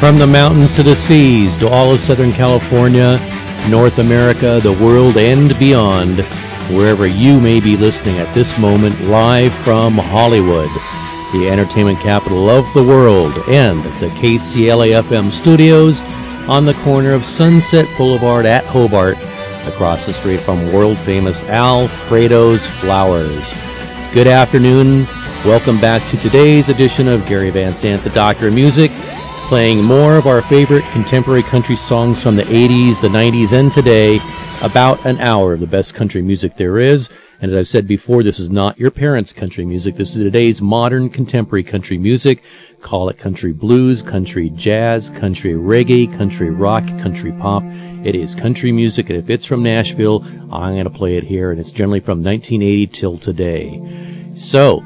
From the mountains to the seas, to all of Southern California, North America, the world, and beyond, wherever you may be listening at this moment, live from Hollywood, the entertainment capital of the world, and the KCLA FM studios on the corner of Sunset Boulevard at Hobart, across the street from world famous Alfredo's Flowers. Good afternoon. Welcome back to today's edition of Gary Van Zandt, the Doctor of Music playing more of our favorite contemporary country songs from the 80s, the 90s, and today. About an hour of the best country music there is. And as I've said before, this is not your parents' country music. This is today's modern contemporary country music. Call it country blues, country jazz, country reggae, country rock, country pop. It is country music, and if it's from Nashville, I'm going to play it here, and it's generally from 1980 till today. So,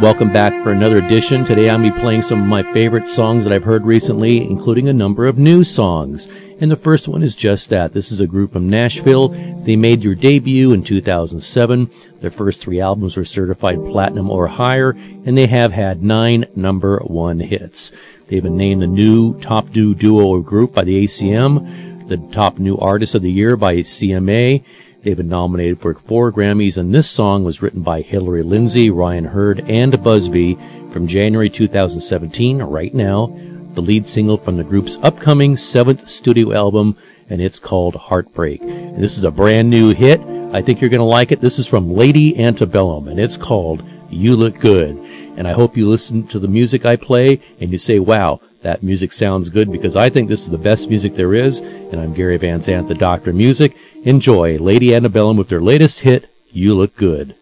Welcome back for another edition. Today I'm be playing some of my favorite songs that I've heard recently, including a number of new songs. And the first one is just that. This is a group from Nashville. They made their debut in 2007. Their first three albums were certified platinum or higher, and they have had nine number one hits. They've been named the new top new duo or group by the ACM, the top new artist of the year by CMA, They've been nominated for four Grammys, and this song was written by Hillary Lindsey, Ryan Hurd, and busbee from January 2017, right now, the lead single from the group's upcoming seventh studio album, and it's called Heartbreak. And this is a brand new hit. I think you're going to like it. This is from Lady Antebellum, and it's called You Look Good. And I hope you listen to the music I play and you say, wow, that music sounds good because I think this is the best music there is. And I'm Gary Van Zandt, the Doctor Music. Enjoy Lady Antebellum with their latest hit, You Look Good.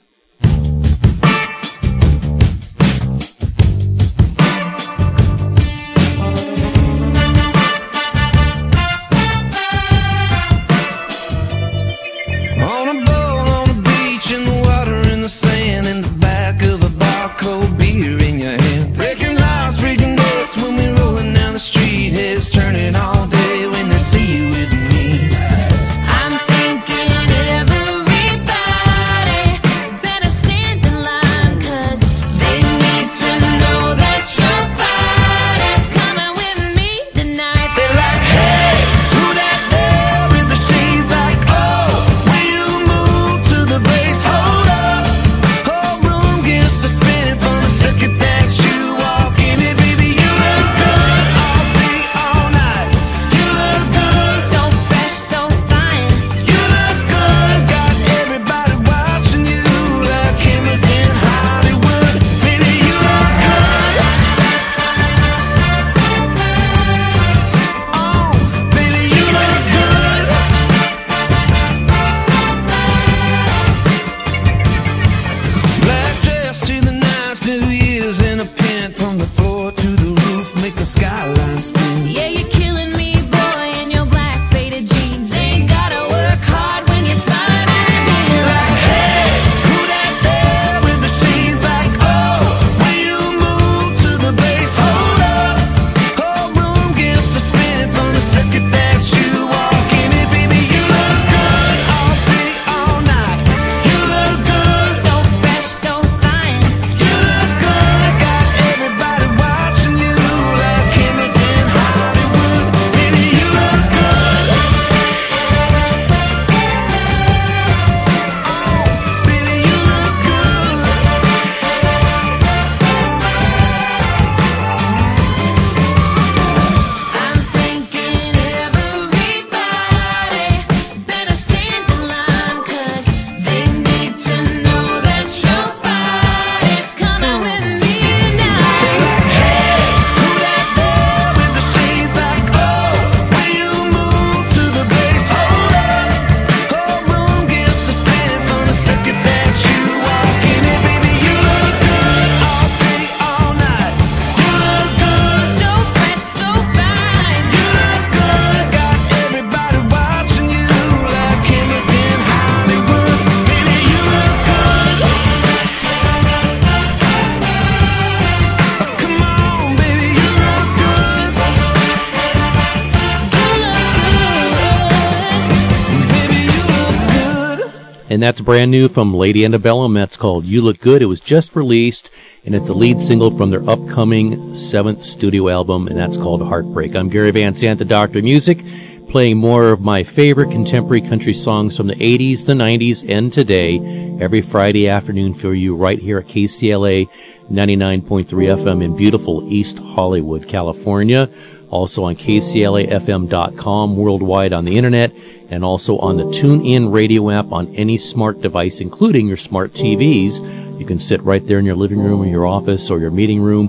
Brand new from Lady Antebellum. That's called You Look Good. It was just released, and it's a lead single from their upcoming seventh studio album, and that's called Heartbreak. I'm Gary Van Zandt, the Doctor Music, playing more of my favorite contemporary country songs from the 80s, the 90s, and today, every Friday afternoon for you right here at KCLA 99.3 FM in beautiful East Hollywood, California also on kclafm.com worldwide on the internet, and also on the TuneIn radio app on any smart device, including your smart TVs. You can sit right there in your living room or your office or your meeting room,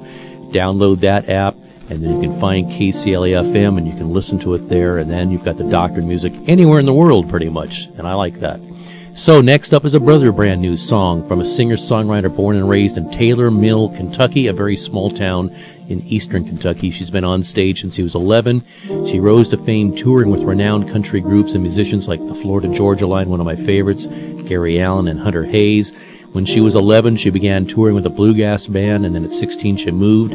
download that app, and then you can find KCLA FM and you can listen to it there, and then you've got the doctor music anywhere in the world pretty much, and I like that. So next up is a brother brand new song from a singer-songwriter born and raised in Taylor Mill, Kentucky, a very small town in eastern Kentucky. She's been on stage since she was 11. She rose to fame touring with renowned country groups and musicians like the Florida Georgia Line, one of my favorites, Gary Allan and Hunter Hayes. When she was 11, she began touring with a bluegrass band, and then at 16, she moved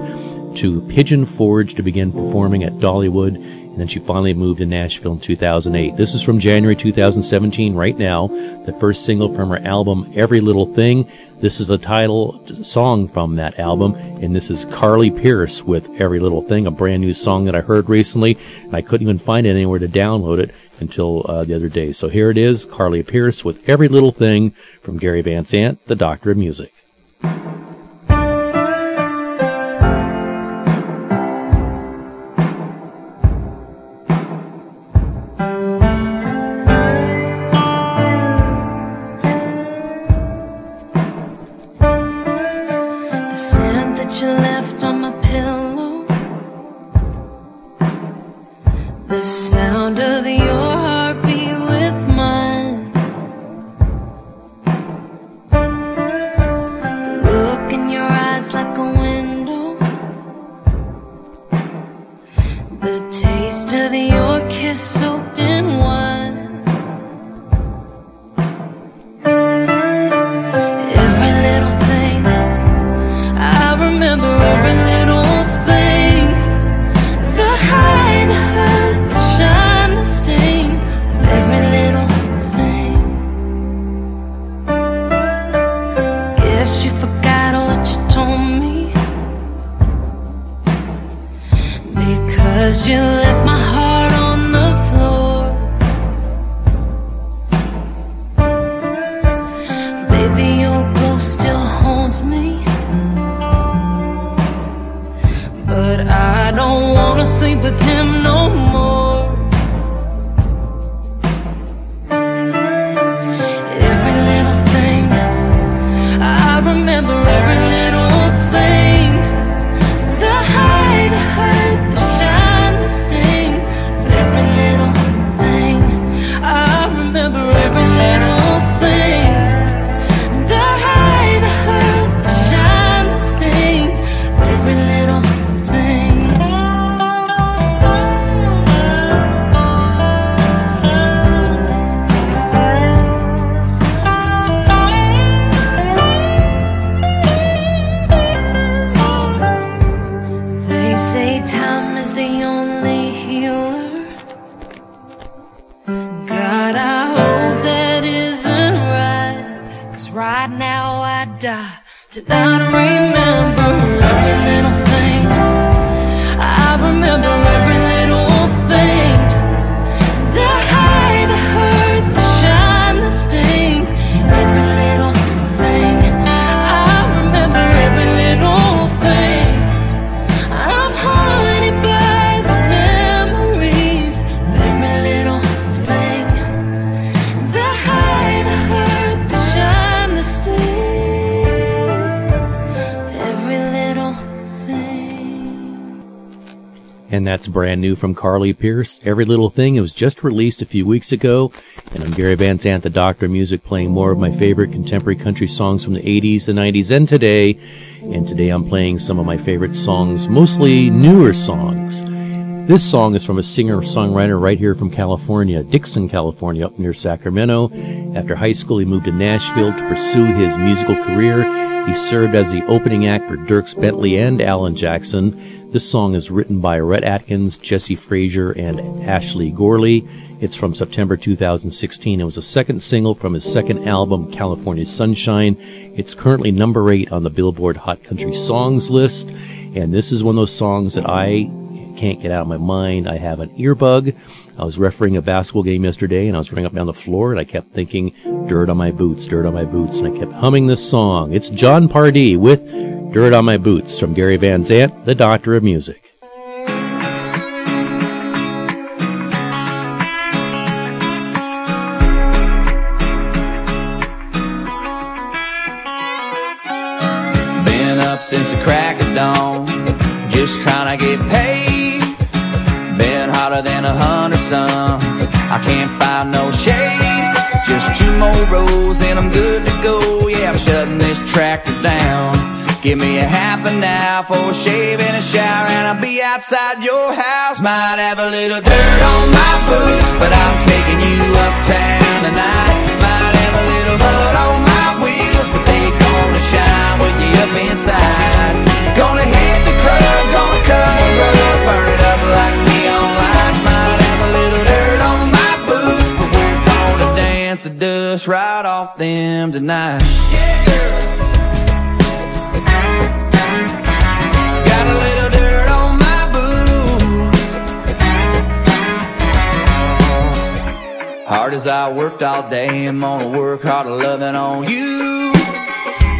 to Pigeon Forge to begin performing at Dollywood and then she finally moved to Nashville in 2008. This is from January 2017 right now, the first single from her album Every Little Thing. This is the title song from that album, and this is Carly Pearce with Every Little Thing, a brand new song that I heard recently, and I couldn't even find it anywhere to download it until uh, the other day. So here it is, Carly Pearce with Every Little Thing from Gary Van Zandt, the Doctor of Music. That's brand new from Carly Pearce. Every Little Thing. It was just released a few weeks ago. And I'm Gary Van Zandt, the Doctor of Music, playing more of my favorite contemporary country songs from the 80s, the 90s, and today. And today I'm playing some of my favorite songs, mostly newer songs. This song is from a singer-songwriter right here from California, Dixon, California, up near Sacramento. After high school, he moved to Nashville to pursue his musical career. He served as the opening act for Dierks Bentley and Alan Jackson. This song is written by Rhett Akins, Jesse Frasure, and Ashley Gorley. It's from September 2016. It was the second single from his second album, California Sunshine. It's currently number eight on the Billboard Hot Country Songs list. And this is one of those songs that I can't get out of my mind. I have an earbug. I was refereeing a basketball game yesterday and I was running up down the floor and I kept thinking, dirt on my boots, dirt on my boots. And I kept humming this song. It's Jon Pardi with Dirt on My Boots from Gary Van Zandt, the Doctor of Music. Been up since the crack of dawn, just trying to get paid. Been hotter than a hundred suns, I can't find no shade. Just two more rows and I'm good to go. Yeah, I'm shutting this tractor down. Give me a half an hour for a shave and a shower and I'll be outside your house. Might have a little dirt on my boots, but I'm taking you uptown tonight. Might have a little mud on my wheels, but they gonna shine with you up inside. Gonna hit the club, gonna cut a rug, burn it up like neon lights. Might have a little dirt on my boots, but we're gonna dance the dust right off them tonight. As I worked all day, I'm gonna work harder loving on you.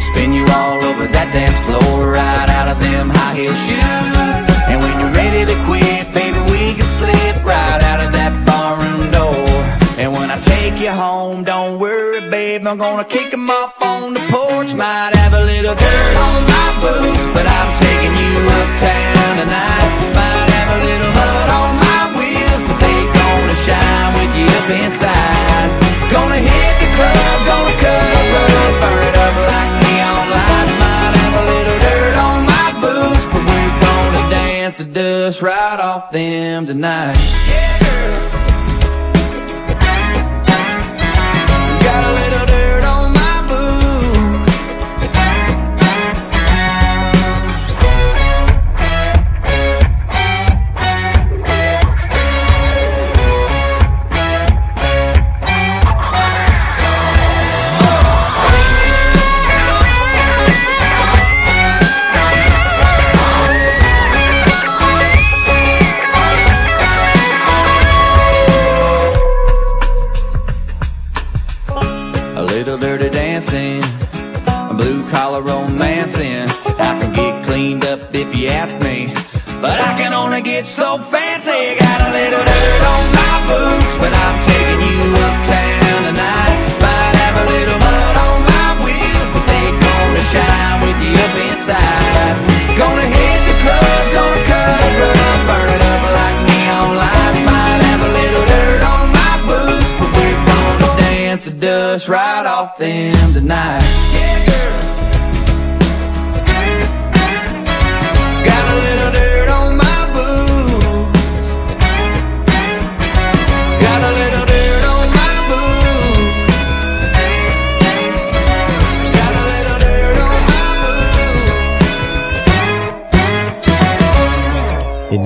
Spin you all over that dance floor, right out of them high heel shoes. And when you're ready to quit, baby, we can slip right out of that barroom door. And when I take you home, don't worry, babe, I'm gonna kick kick 'em off on the porch. Might have a little dirt on my boots, but I'm taking you uptown tonight. Might have a little mud on my up inside. Gonna hit the club, gonna cut a rug, burn it up like neon lights. Might have a little dirt on my boots, but we're gonna dance the dust right off them tonight. Yeah, girl. If you ask me, but I can only get so fancy. Got a little dirt on my boots, but I'm taking you uptown tonight. Might have a little mud on my wheels, but they gonna shine with you up inside. Gonna hit the club, gonna cut a rug, burn it up like neon lights. Might have a little dirt on my boots, but we're gonna dance the dust right off them tonight. Yeah, girl.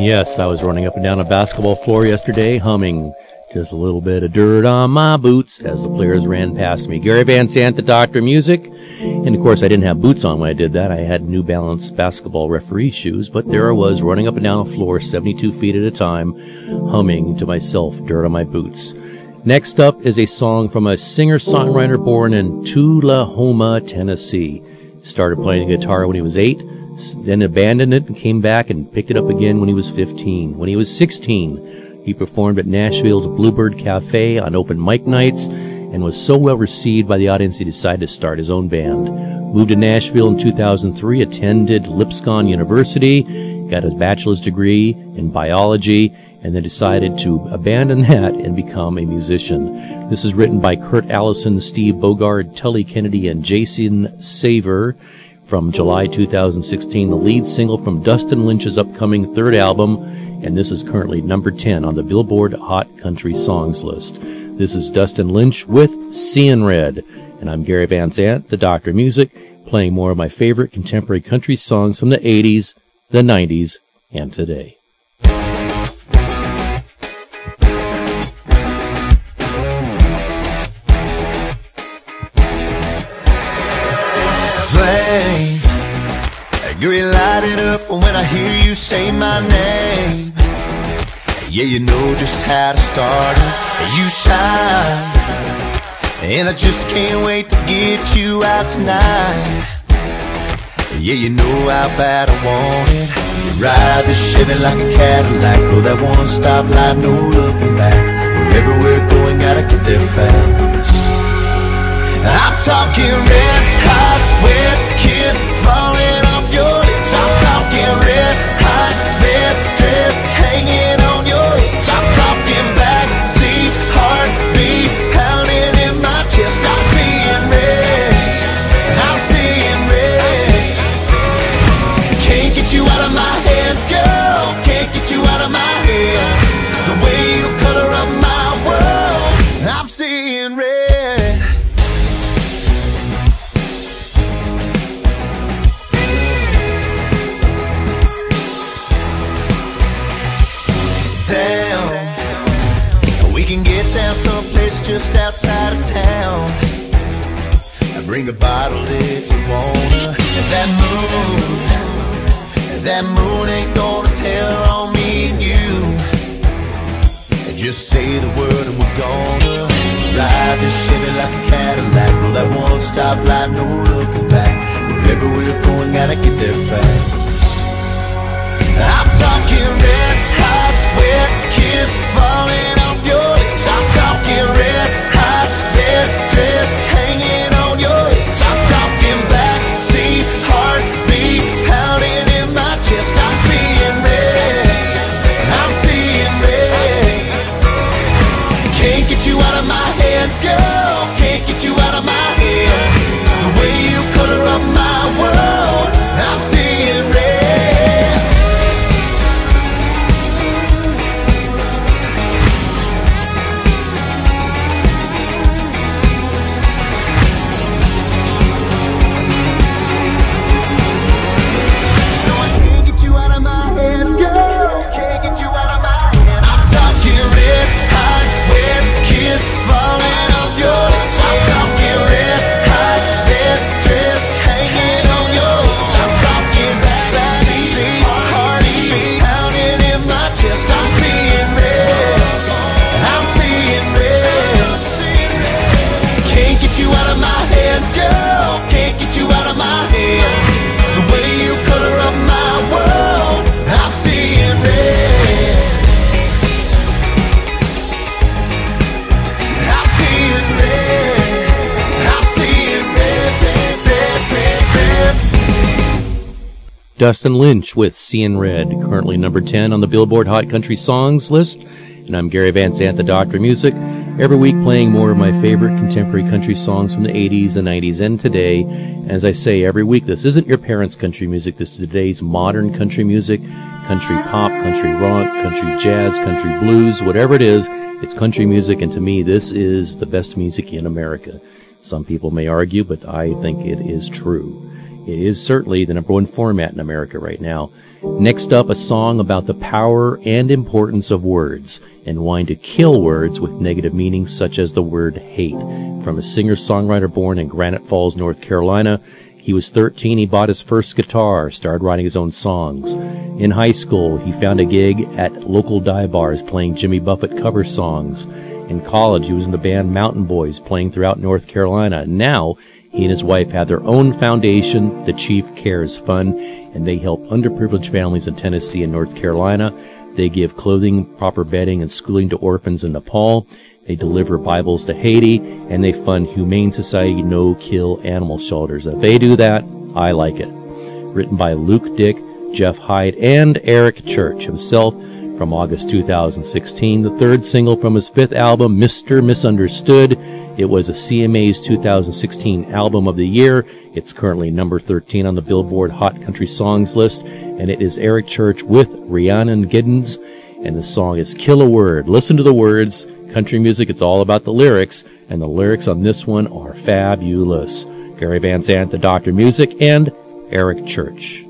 Yes, I was running up and down a basketball floor yesterday humming just a little bit of dirt on my boots as the players ran past me. Gary Van Zandt, the Doctor Music. And of course, I didn't have boots on when I did that. I had New Balance basketball referee shoes, but there I was running up and down a floor 72 feet at a time, humming to myself, dirt on my boots. Next up is a song from a singer-songwriter born in Tullahoma, Tennessee. Started playing guitar when he was eight, then abandoned it and came back and picked it up again when he was 15. When he was 16, he performed at Nashville's Bluebird Cafe on open mic nights and was so well received by the audience he decided to start his own band. Moved to Nashville in 2003, attended Lipscomb University, got his bachelor's degree in biology, and then decided to abandon that and become a musician. This is written by Kurt Allison, Steve Bogard, Tully Kennedy, and Jason Saver from July 2016, the lead single from Dustin Lynch's upcoming third album, and this is currently number 10 on the Billboard Hot Country Songs list. This is Dustin Lynch with Seein' Red, and I'm Gary Van Zandt, the Doctor of Music, playing more of my favorite contemporary country songs from the 80s, the 90s, and today. You're lighting up when I hear you say my name. Yeah, you know just how to start it. You shine. And I just can't wait to get you out tonight. Yeah, you know how bad I want it. You ride the Chevy like a Cadillac. Blow that one stop light, no looking back. Wherever we're going, gotta get there fast. I'm talking red hot, A bottle if you wanna. And that moon, that moon ain't gonna tell on me and you. And just say the word and we're gonna ride this Chevy like a Cadillac. Roll that one stop light, no looking back. Wherever we're going, gotta get there fast. I'm talking red hot, wet kiss falling off your lips. I'm talking red Dustin Lynch with Seeing Red, currently number 10 on the Billboard Hot Country Songs list. And I'm Gary Van Zandt, the Doctor of Music, every week playing more of my favorite contemporary country songs from the 80s, the 90s, and today. As I say every week, this isn't your parents' country music. This is today's modern country music, country pop, country rock, country jazz, country blues, whatever it is. It's country music, and to me, this is the best music in America. Some people may argue, but I think it is true. It is certainly the number one format in America right now. Next up, a song about the power and importance of words and wanting to kill words with negative meanings such as the word hate. From a singer-songwriter born in Granite Falls, North Carolina, he was 13. He bought his first guitar, started writing his own songs. In high school, he found a gig at local dive bars playing Jimmy Buffett cover songs. In college, he was in the band Mountain Boys playing throughout North Carolina. Now, he and his wife have their own foundation, the Chief Cares Fund, and they help underprivileged families in Tennessee and North Carolina. They give clothing, proper bedding, and schooling to orphans in Nepal. They deliver Bibles to Haiti, and they fund Humane Society no kill animal shelters. If they do that, I like it. Written by Luke Dick, Jeff Hyde, and Eric Church himself from August 2016, the third single from his fifth album, Mr. Misunderstood. It was a CMA's 2016 Album of the Year. It's currently number 13 on the Billboard Hot Country Songs list, and it is Eric Church with Rhiannon Giddens, and the song is Kill a Word. Listen to the words. Country music, it's all about the lyrics, and the lyrics on this one are fabulous. Gary Van Zandt, the Doctor Music, and Eric Church.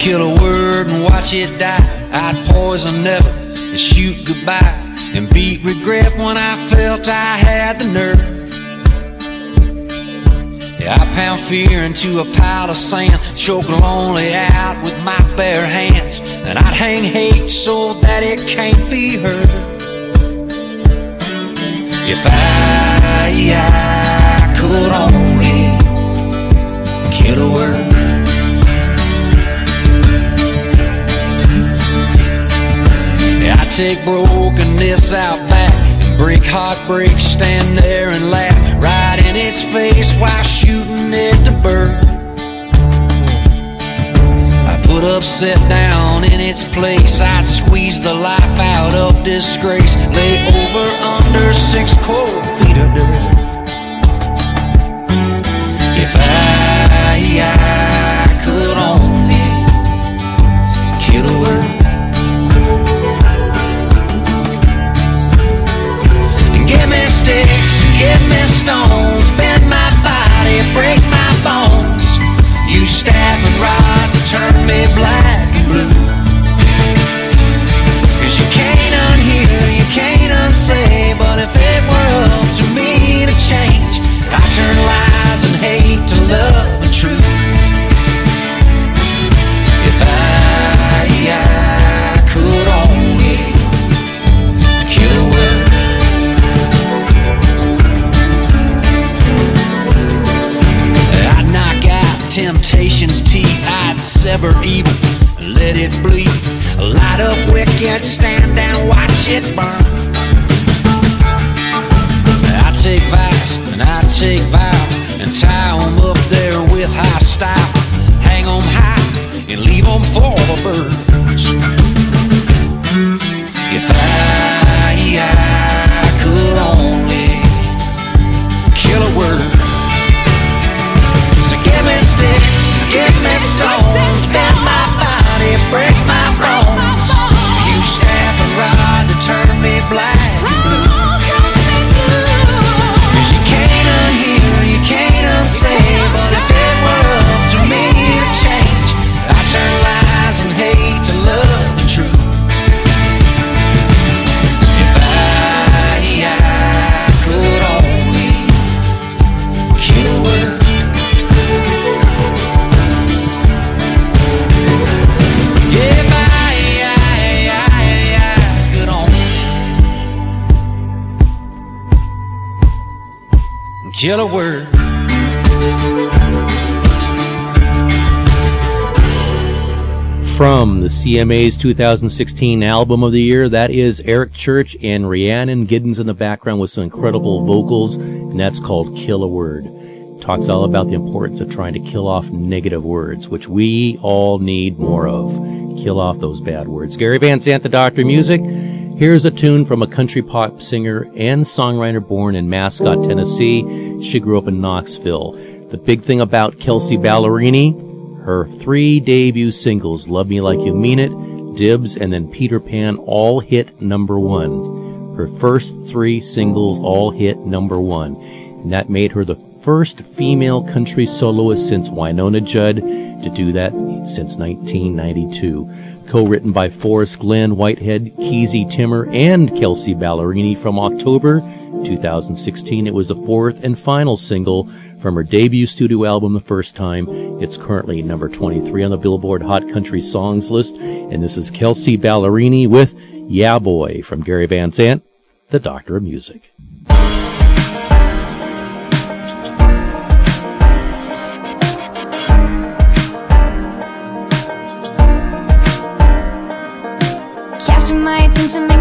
Kill a word and watch it die. I'd poison never and shoot goodbye and beat regret when I felt I had the nerve. Yeah, I pound fear into a pile of sand, choke lonely out with my bare hands, and I'd hang hate so that it can't be heard. If I, I could only kill a word. Take brokenness out back and break heartbreak, stand there and laugh right in its face while shooting at the bird. I put upset down in its place. I'd squeeze the life out of disgrace, lay over under six cold feet of dirt. If I, I could only Sticks, give me stones, bend my body, break my bones. You stab and rod to turn me black and blue. Cause you can't unhear, you can't unsay, but if it were up to me to change, I turn lies and hate to love and truth. I'd sever evil, let it bleed. Light up wicked, stand down, watch it burn. I'd take vice and I'd take vow and tie 'em up there with high style. Only kill a word. From the CMA's 2016 Album of the Year, that is Eric Church and Rhiannon Giddens in the background with some incredible vocals, and that's called Kill a Word. Talks all about the importance of trying to kill off negative words, which we all need more of. Kill off those bad words. Gary Van Zandt, the Doctor Music. Here's a tune from a country pop singer and songwriter born in Mascot, Tennessee. She grew up in Knoxville. The big thing about Kelsea Ballerini, her three debut singles, Love Me Like You Mean It, Dibs, and then Peter Pan, all hit number one. Her first three singles all hit number one. And that made her the first female country soloist since Wynonna Judd to do that since 1992. Co-written by Forrest Glenn, Whitehead, Keezy Timmer, and Kelsea Ballerini from October 2016. It was the fourth and final single from her debut studio album the first time. It's currently number 23 on the Billboard Hot Country Songs list. And this is Kelsea Ballerini with Yeah Boy from Gary Van Zandt, the Doctor of Music.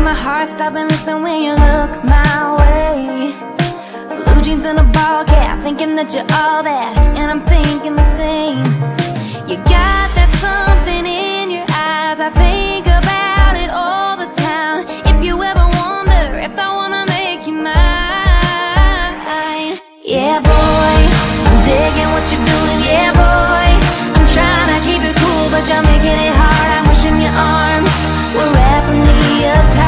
My heart stop and listen when you look my way. Blue jeans and a ball cap, thinking that you're all that, and I'm thinking the same. You got that something in your eyes, I think about it all the time. If you ever wonder if I wanna make you mine, yeah, boy, I'm digging what you're doing, yeah, boy. I'm trying to keep it cool, but you're making it hard. I'm wishing your arms were wrapping me up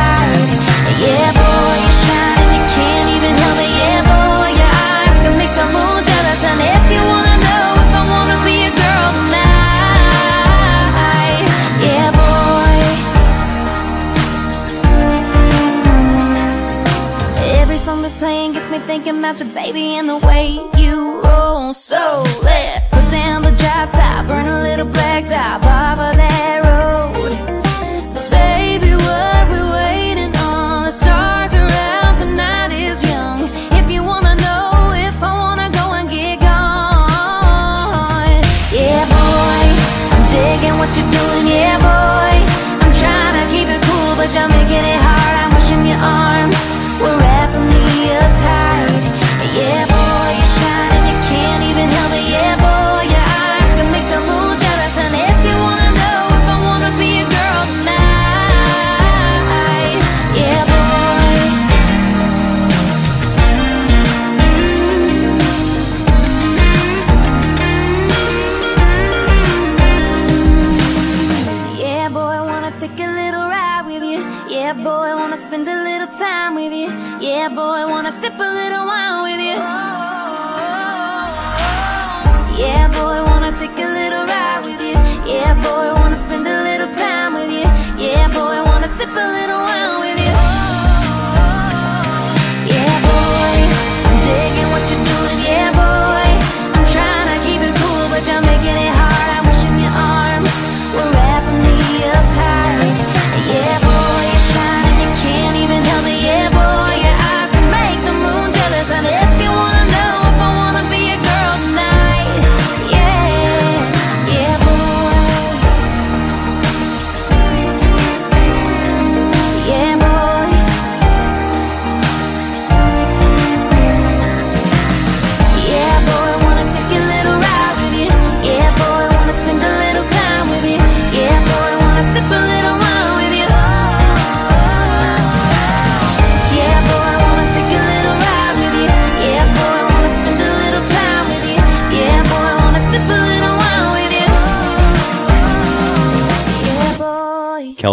me thinking about your baby and the way you roll. So let's put down the drop top, burn a little black top off of that road. Baby, what we waiting on? The stars are out, the night is young. If you wanna know if I wanna go and get gone, yeah, boy, I'm digging what you're doing, yeah, boy. I'm trying to keep it cool, but you're making it hard. I'm wishing your arms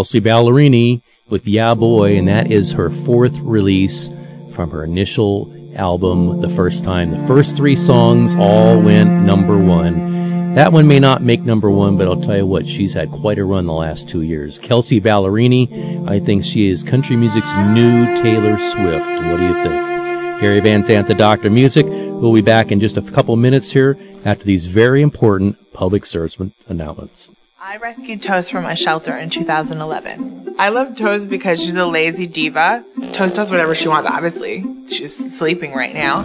Kelsea Ballerini with Yeah Boy, and that is her fourth release from her initial album, The First Time. The first three songs all went number one. That one may not make number one, but I'll tell you what, she's had quite a run the last two years. Kelsea Ballerini, I think she is country music's new Taylor Swift. What do you think? Gary Van Zandt, the Doctor Music. We'll be back in just a couple minutes here after these very important public service announcements. I rescued Toast from a shelter in 2011. I love Toast because she's a lazy diva. Toast does whatever she wants, obviously. She's sleeping right now.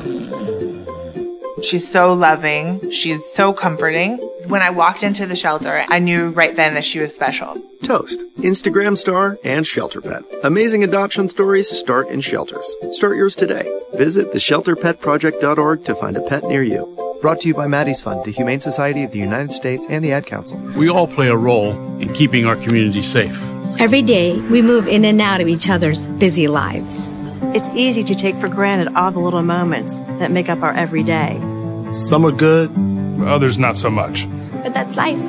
She's so loving. She's so comforting. When I walked into the shelter, I knew right then that she was special. Toast, Instagram star, and shelter pet. Amazing adoption stories start in shelters. Start yours today. Visit theshelterpetproject.org to find a pet near you. Brought to you by Maddie's Fund, the Humane Society of the United States, and the Ad Council. We all play a role in keeping our community safe. Every day, we move in and out of each other's busy lives. It's easy to take for granted all the little moments that make up our everyday. Some are good, others not so much. But that's life.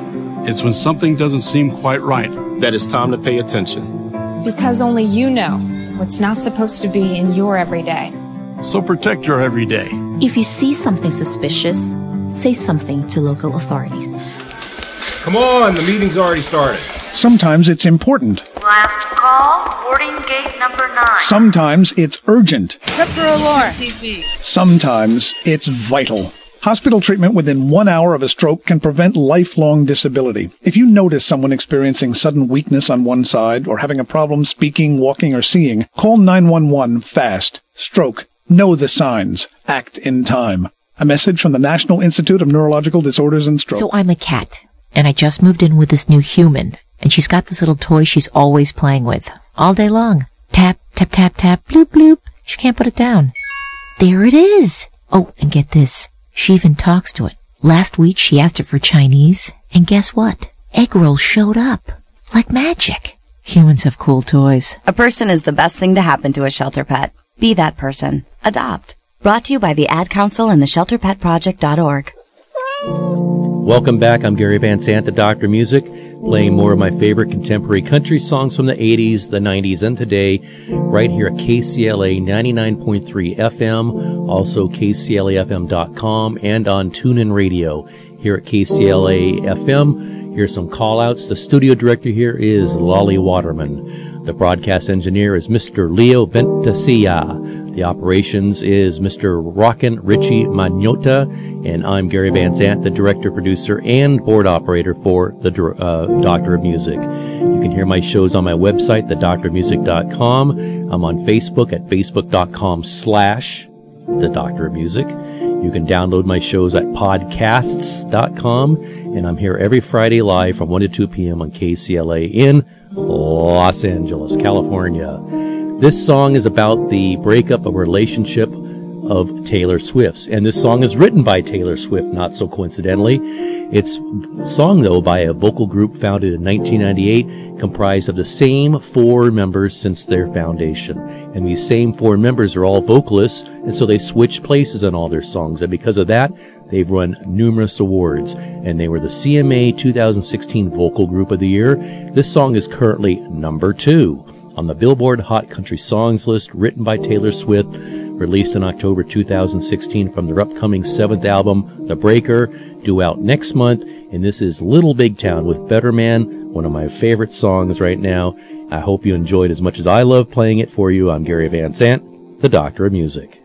It's when something doesn't seem quite right. that it's time to pay attention. Because only you know what's not supposed to be in your everyday. So protect your everyday. If you see something suspicious, say something to local authorities. Come on, the meeting's already started. Sometimes it's important. Last call, boarding gate number nine. Sometimes it's urgent. Trip for a lure. Sometimes it's vital. Hospital treatment within one hour of a stroke can prevent lifelong disability. If you notice someone experiencing sudden weakness on one side or having a problem speaking, walking, or seeing, call 911 fast. Stroke. Know the signs. Act in time. A message from the National Institute of Neurological Disorders and Stroke. So I'm a cat, and I just moved in with this new human, and she's got this little toy she's always playing with, all day long. Tap, tap, tap, tap, bloop, bloop. She can't put it down. There it is. Oh, and get this. She even talks to it. Last week she asked it for Chinese, and guess what? Egg rolls showed up. Like magic. Humans have cool toys. A person is the best thing to happen to a shelter pet. Be that person. Adopt. Brought to you by the Ad Council and the ShelterPetProject.org. Welcome back. I'm Gary Van Zandt, the Doctor Music, playing more of my favorite contemporary country songs from the 80s, the 90s, and today, right here at KCLA 99.3 FM, also KCLAFM.com, and on TuneIn Radio here at KCLA FM. Here's some call outs. The studio director here is Lolly Waterman. The broadcast engineer is Mr. Leo Ventasilla. The operations is Mr. Rockin' Richie Magnota, and I'm Gary Van Zandt, the director, producer, and board operator for the uh, Doctor of Music. You can hear my shows on my website, thedoctorofmusic.com. I'm on Facebook at facebook.com slash the Doctor of Music. You can download my shows at podcasts.com, and I'm here every Friday live from 1 to 2 p.m. on KCLA in Los Angeles, California. This song is about the breakup of a relationship of Taylor Swift's. And this song is written by Taylor Swift, not so coincidentally. It's a song, though, by a vocal group founded in 1998, comprised of the same four members since their foundation. And these same four members are all vocalists, and so they switch places on all their songs. And because of that, they've won numerous awards. And they were the CMA 2016 Vocal Group of the Year. This song is currently number two on the Billboard Hot Country Songs list, written by Taylor Swift released in October 2016 from their upcoming seventh album, The Breaker, due out next month. And this is Little Big Town with Better Man, one of my favorite songs right now. I hope you enjoyed as much as I love playing it for you. I'm Gary Van Zandt, the Doctor of Music.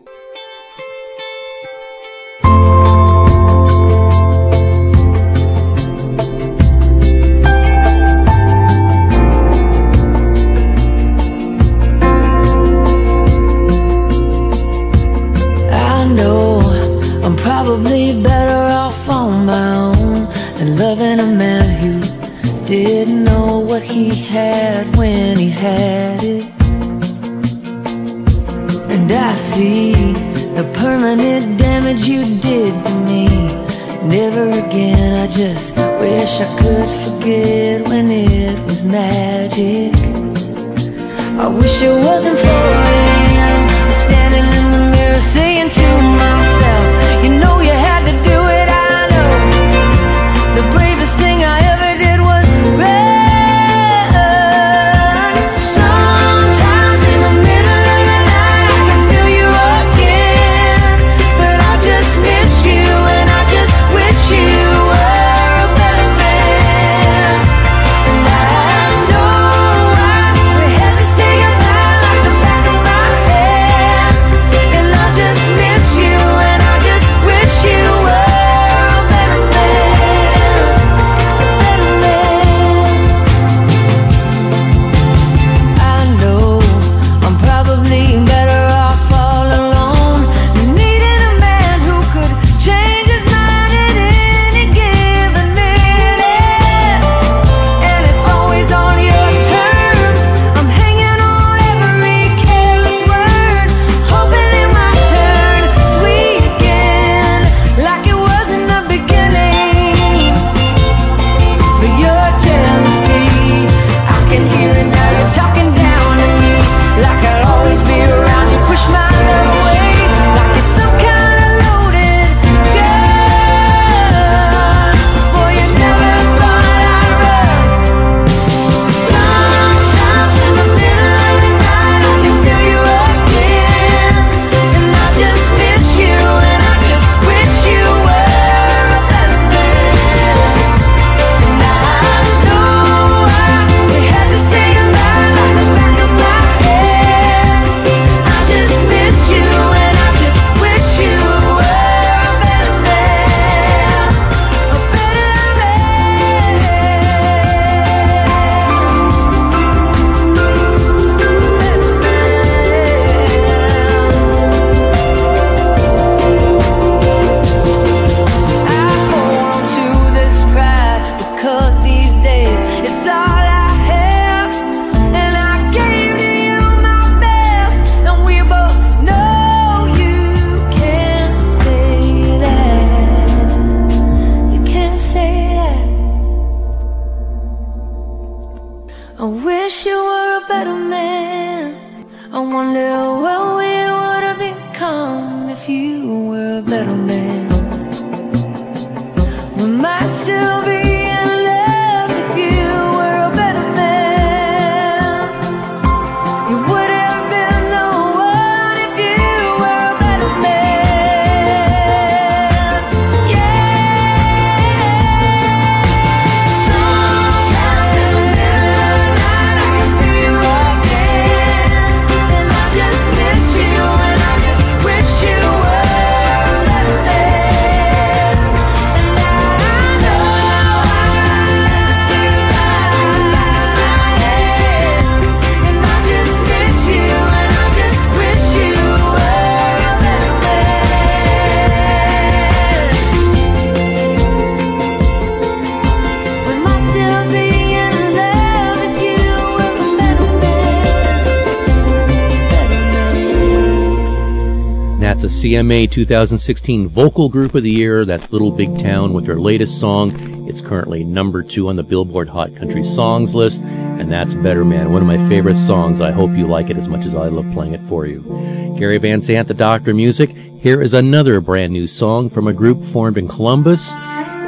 CMA 2016 Vocal Group of the Year. That's Little Big Town with their latest song. It's currently number two on the Billboard Hot Country Songs list, and that's Better Man, one of my favorite songs. I hope you like it as much as I love playing it for you. Gary Van Zandt, the Doctor Music. Here is another brand new song from a group formed in Columbus.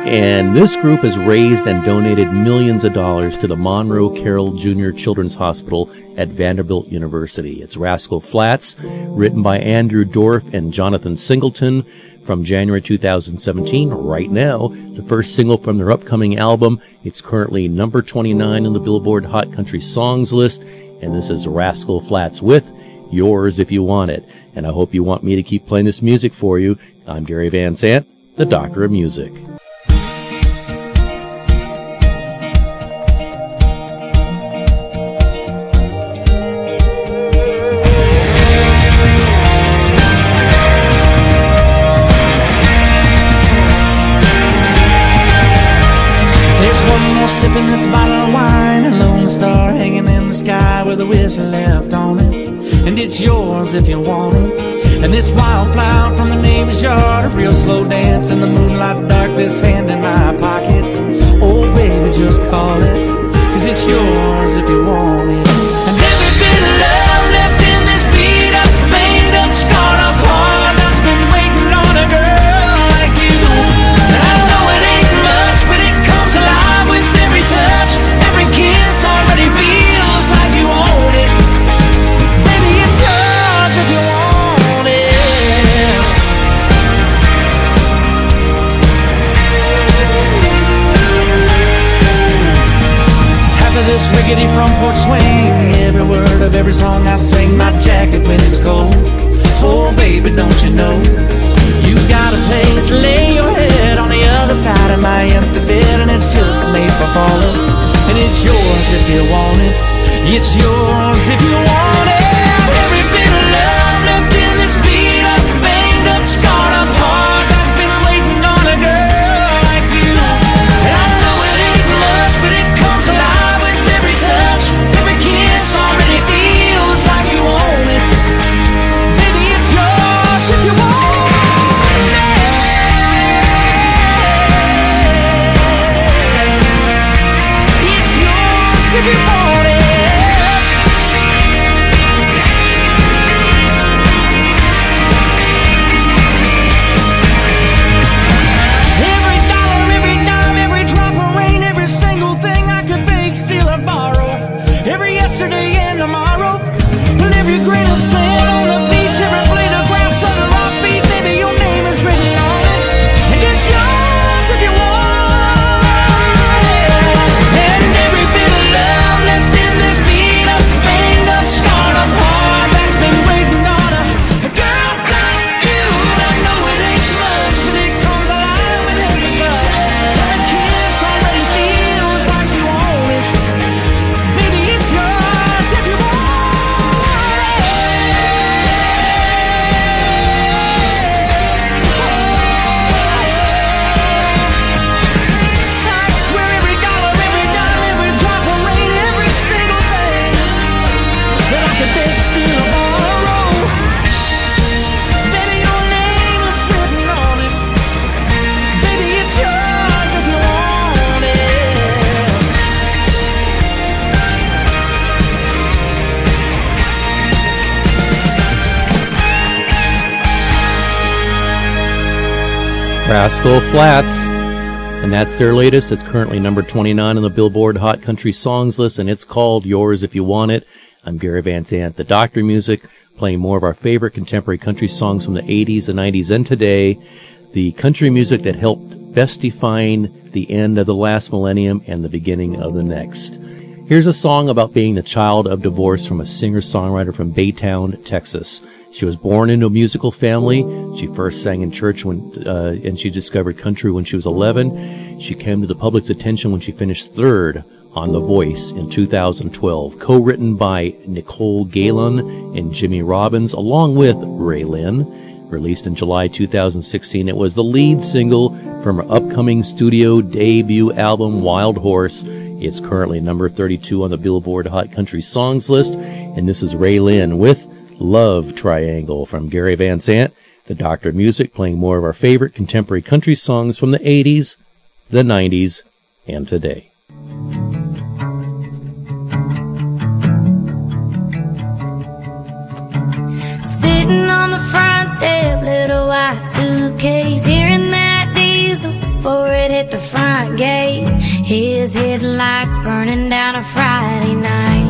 And this group has raised and donated millions of dollars to the Monroe Carell Jr. Children's Hospital at Vanderbilt University. It's Rascal Flatts, written by Andrew Dorff and Jonathan Singleton from January 2017. Right now, the first single from their upcoming album. It's currently number 29 on the Billboard Hot Country Songs list. And this is Rascal Flatts with Yours If You Want It. And I hope you want me to keep playing this music for you. I'm Gary Van Zandt, the Doctor of Music. If you want it. Rascal Flatts. And that's their latest. It's currently number 29 on the Billboard Hot Country Songs list, and it's called Yours If You Want It. I'm Gary Van Zandt, the Doctor Music, playing more of our favorite contemporary country songs from the 80s, the 90s, and today. The country music that helped best define the end of the last millennium and the beginning of the next. Here's a song about being the child of divorce from a singer-songwriter from Baytown, Texas. She was born into a musical family. She first sang in church when, uh, and she discovered country when she was 11. She came to the public's attention when she finished third on The Voice in 2012, co-written by Nicolle Galyon and Jimmy Robbins, along with RaeLynn. Released in July 2016, it was the lead single from her upcoming studio debut album, Wild Horse. It's currently number 32 on the Billboard Hot Country Songs list, and this is RaeLynn with Love Triangle from Gary Van Zandt, The Doctor of Music playing more of our favorite contemporary country songs from the 80s, the 90s, and today. Sitting on the front step, little white suitcase, hearing that diesel before it hit the front gate. His headlights burning down a Friday night.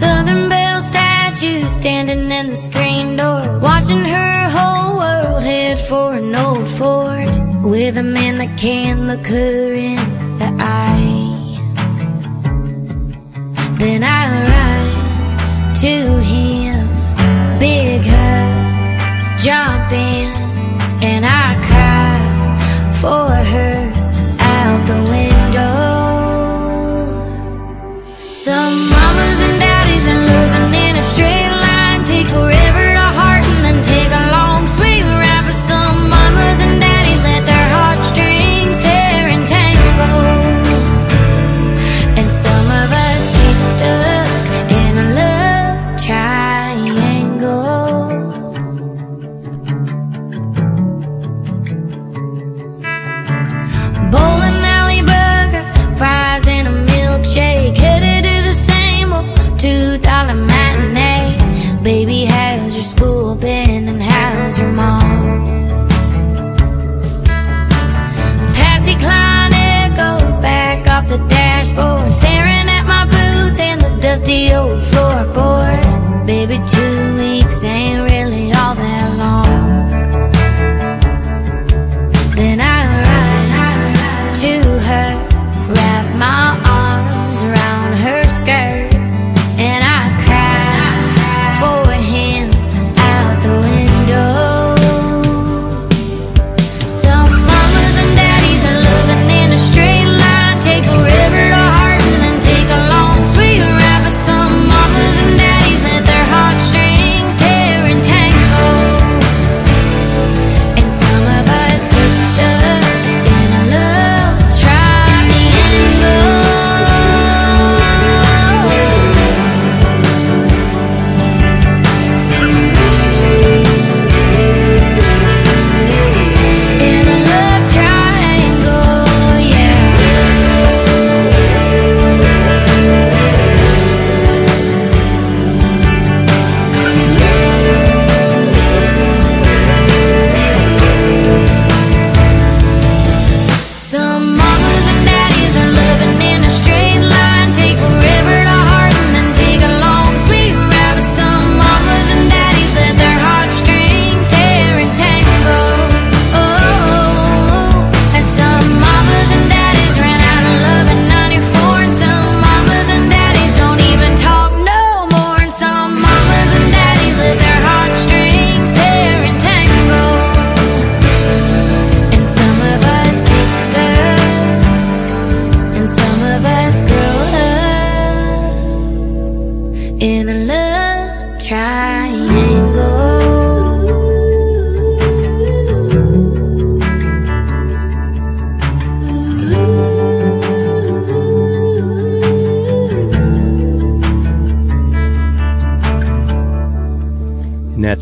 Southern Belle statue standing in the screen door, watching her whole world head for an old Ford with a man that can't look her in the eye. Then I run to him, big hug, jump in, and I cry for her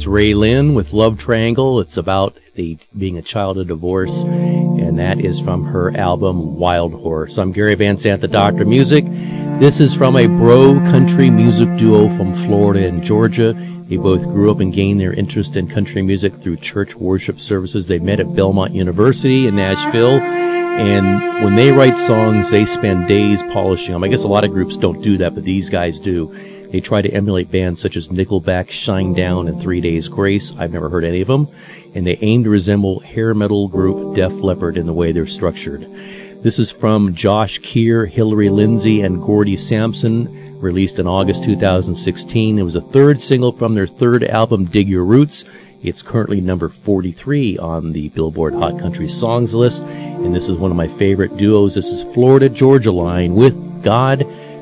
RaeLynn with Love Triangle. It's about the being a child of divorce, and that is from her album Wild Horse. I'm Gary Van Zandt, the Doctor Music. This is from a bro country music duo from Florida and Georgia. They both grew up and gained their interest in country music through church worship services. They met at Belmont University in Nashville. And when they write songs, they spend days polishing them. I guess a lot of groups don't do that, but these guys do. They try to emulate bands such as Nickelback, Shinedown, and Three Days Grace. I've never heard any of them. And they aim to resemble hair metal group Def Leppard in the way they're structured. This is from Josh Kear, Hillary Lindsey, and Gordie Sampson, released in August 2016. It was the third single from their third album, Dig Your Roots. It's currently number 43 on the Billboard Hot Country Songs list, and this is one of my favorite duos. This is Florida Georgia Line with God,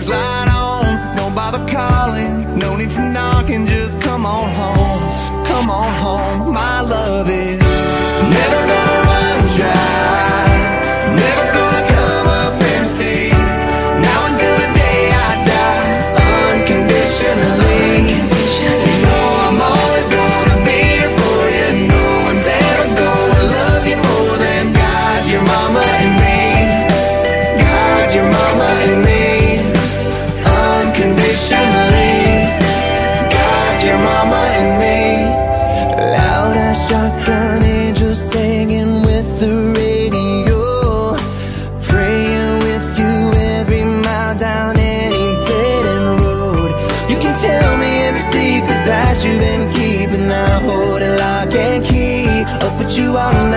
porch light on. Don't bother calling, no need for knocking, just come on home. Come on home, my love is never gonna run dry. You all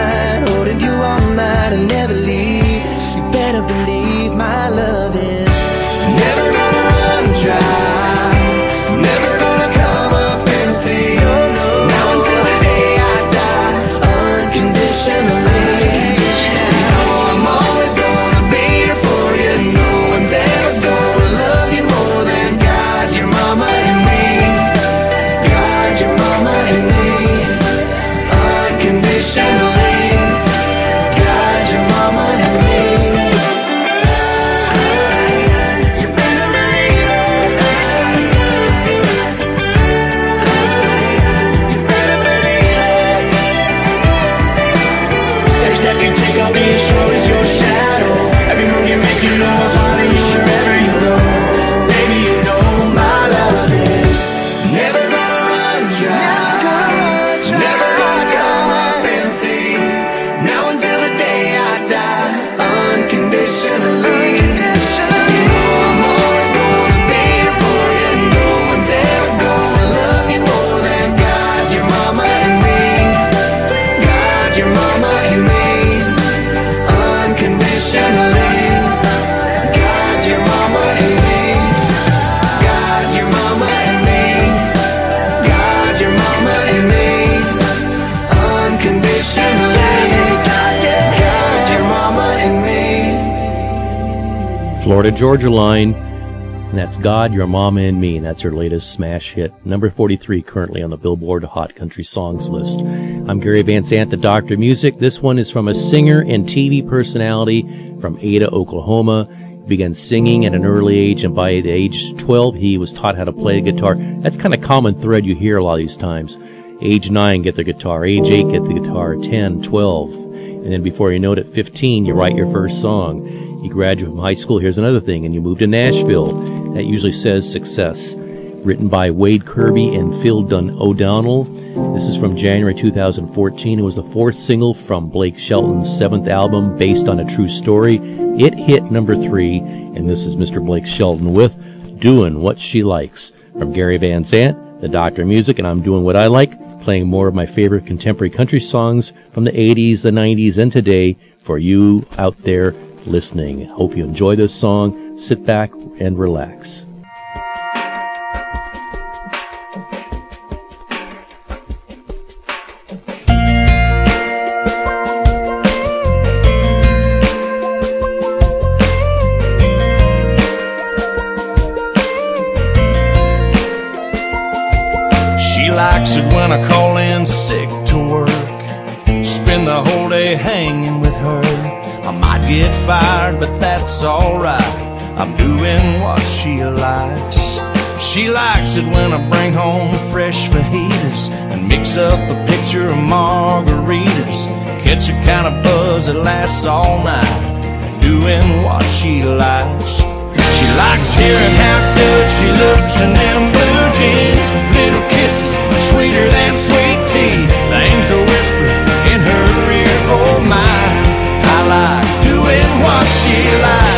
Florida Georgia Line. And that's God, Your Mama, and Me. And that's her latest smash hit. Number 43 currently on the Billboard Hot Country Songs list. I'm Gary Van Zandt, the Doctor of Music. This one is from a singer and TV personality from Ada, Oklahoma. He began singing at an early age, and by the age 12, he was taught how to play the guitar. That's kind of common thread you hear a lot of these times. Age 9, get the guitar. Age 8, get the guitar. 10, 12. And then before you know it, at 15, you write your first song. You graduate from high school, here's another thing, and you move to Nashville. That usually says success. Written by Wade Kirby and Phil Dun O'Donnell. This is from January 2014. It was the fourth single from Blake Shelton's seventh album based on a true story. It hit number three, and this is Mr. Blake Shelton with Doing What She Likes. From Gary Van Zandt, the Doctor Music, and I'm doing what I like, playing more of my favorite contemporary country songs from the 80s, the 90s, and today for you out there listening. Hope you enjoy this song. Sit back and relax. She likes it when I bring home fresh fajitas and mix up a picture of margaritas. Catch a kind of buzz that lasts all night. Doing what she likes. She likes hearing how good she looks in them blue jeans. Little kisses, sweeter than sweet tea. Things are whispered in her ear. Oh my, I like doing what she likes.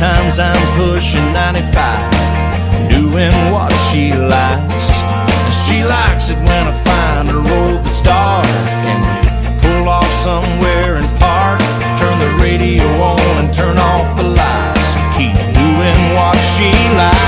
Sometimes I'm pushing 95, doing what she likes. And she likes it when I find a road that's dark and we pull off somewhere and park. Turn the radio on and turn off the lights. Keep doing what she likes.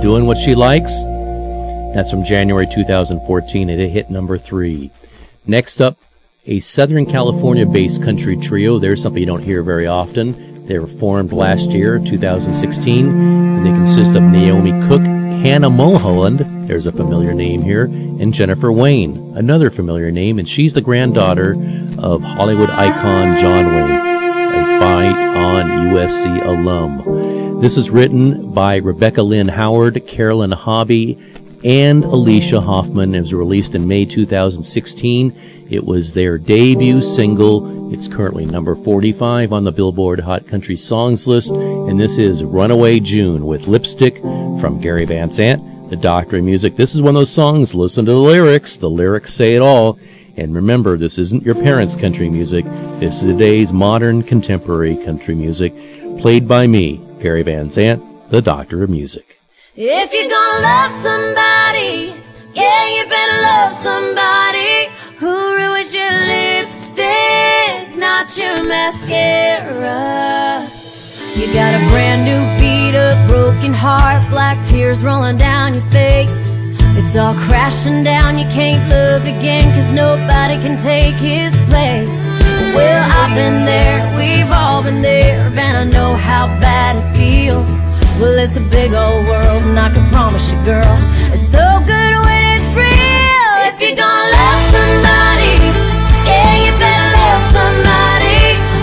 Doing What She Likes. That's from January 2014. and It hit number three. Next up, a Southern California based country trio. There's something you don't hear very often. They were formed last year, 2016, and they consist of Naomi Cooke, Hannah Mulholland, there's a familiar name here, and Jennifer Wayne, another familiar name, and she's the granddaughter of Hollywood icon John Wayne, a Fight on USC alum. This is written by Rebecca Lynn Howard, Carolyn Hobby, and Alicia Hoffman. It was released in May 2016. It was their debut single. It's currently number 45 on the Billboard Hot Country Songs list, and this is Runaway June with Lipstick from Gary Van Zandt, the Doctor of Music. This is one of those songs, listen to the lyrics. The lyrics say it all. And remember, this isn't your parents' country music. This is today's modern contemporary country music, played by me, Gary Van Zandt, the Doctor of Music. If you're gonna love somebody, yeah, you better love somebody who ruins your lipstick, not your mascara. You got a brand new beat broken heart, black tears rolling down your face. It's all crashing down, you can't love again, cause nobody can take his place. Well, I've been there, we've all been there, and I know how bad it feels. Well, it's a big old world, and I can promise you, girl, it's so good when it's real. If you're gonna love somebody, yeah, you better love somebody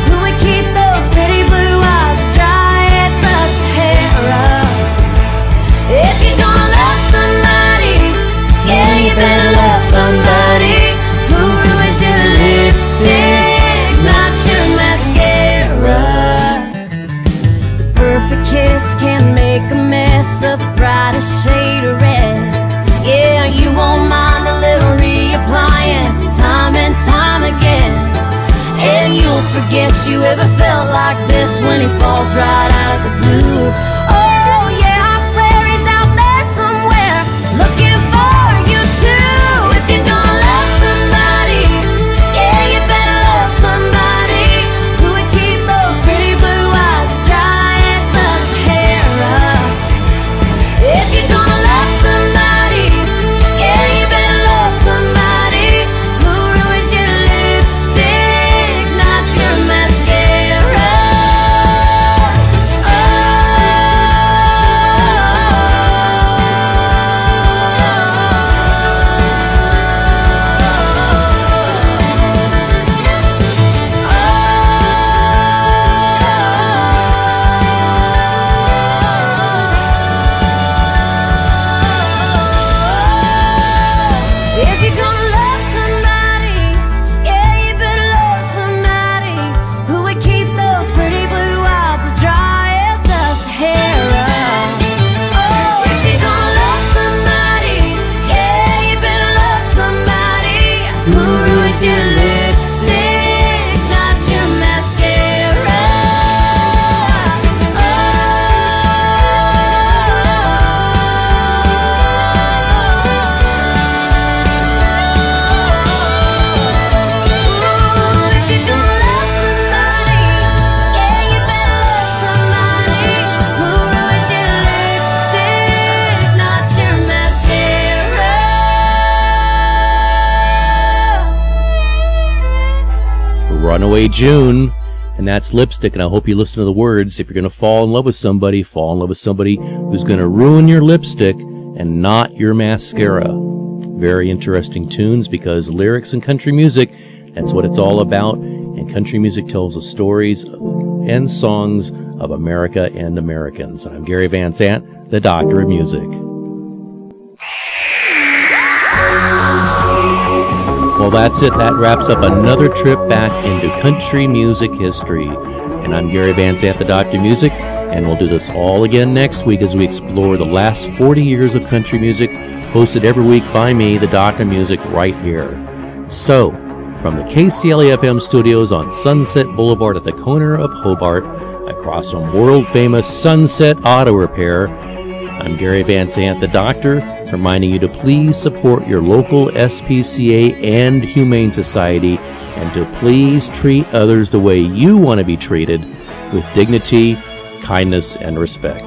who would keep those pretty blue eyes dry as the Sahara. If you're gonna love somebody, yeah, you better love somebody way, June. And that's lipstick, and I hope you listen to the words. If you're going to fall in love with somebody, fall in love with somebody who's going to ruin your lipstick and not your mascara. Very interesting tunes because lyrics and country music, that's what it's all about. And country music tells the stories and songs of America and Americans. I'm Gary Van Zandt, the Doctor of Music. Well, that's it. That wraps up another trip back into country music history. And I'm Gary Van Zandt, the Doctor Music, and we'll do this all again next week as we explore the last 40 years of country music, hosted every week by me, the Doctor Music, right here. So, from the KCLA FM studios on Sunset Boulevard at the corner of Hobart, across from world famous Sunset Auto Repair, I'm Gary Van Zandt, the Doctor, reminding you to please support your local SPCA and Humane Society and to please treat others the way you want to be treated with dignity, kindness, and respect.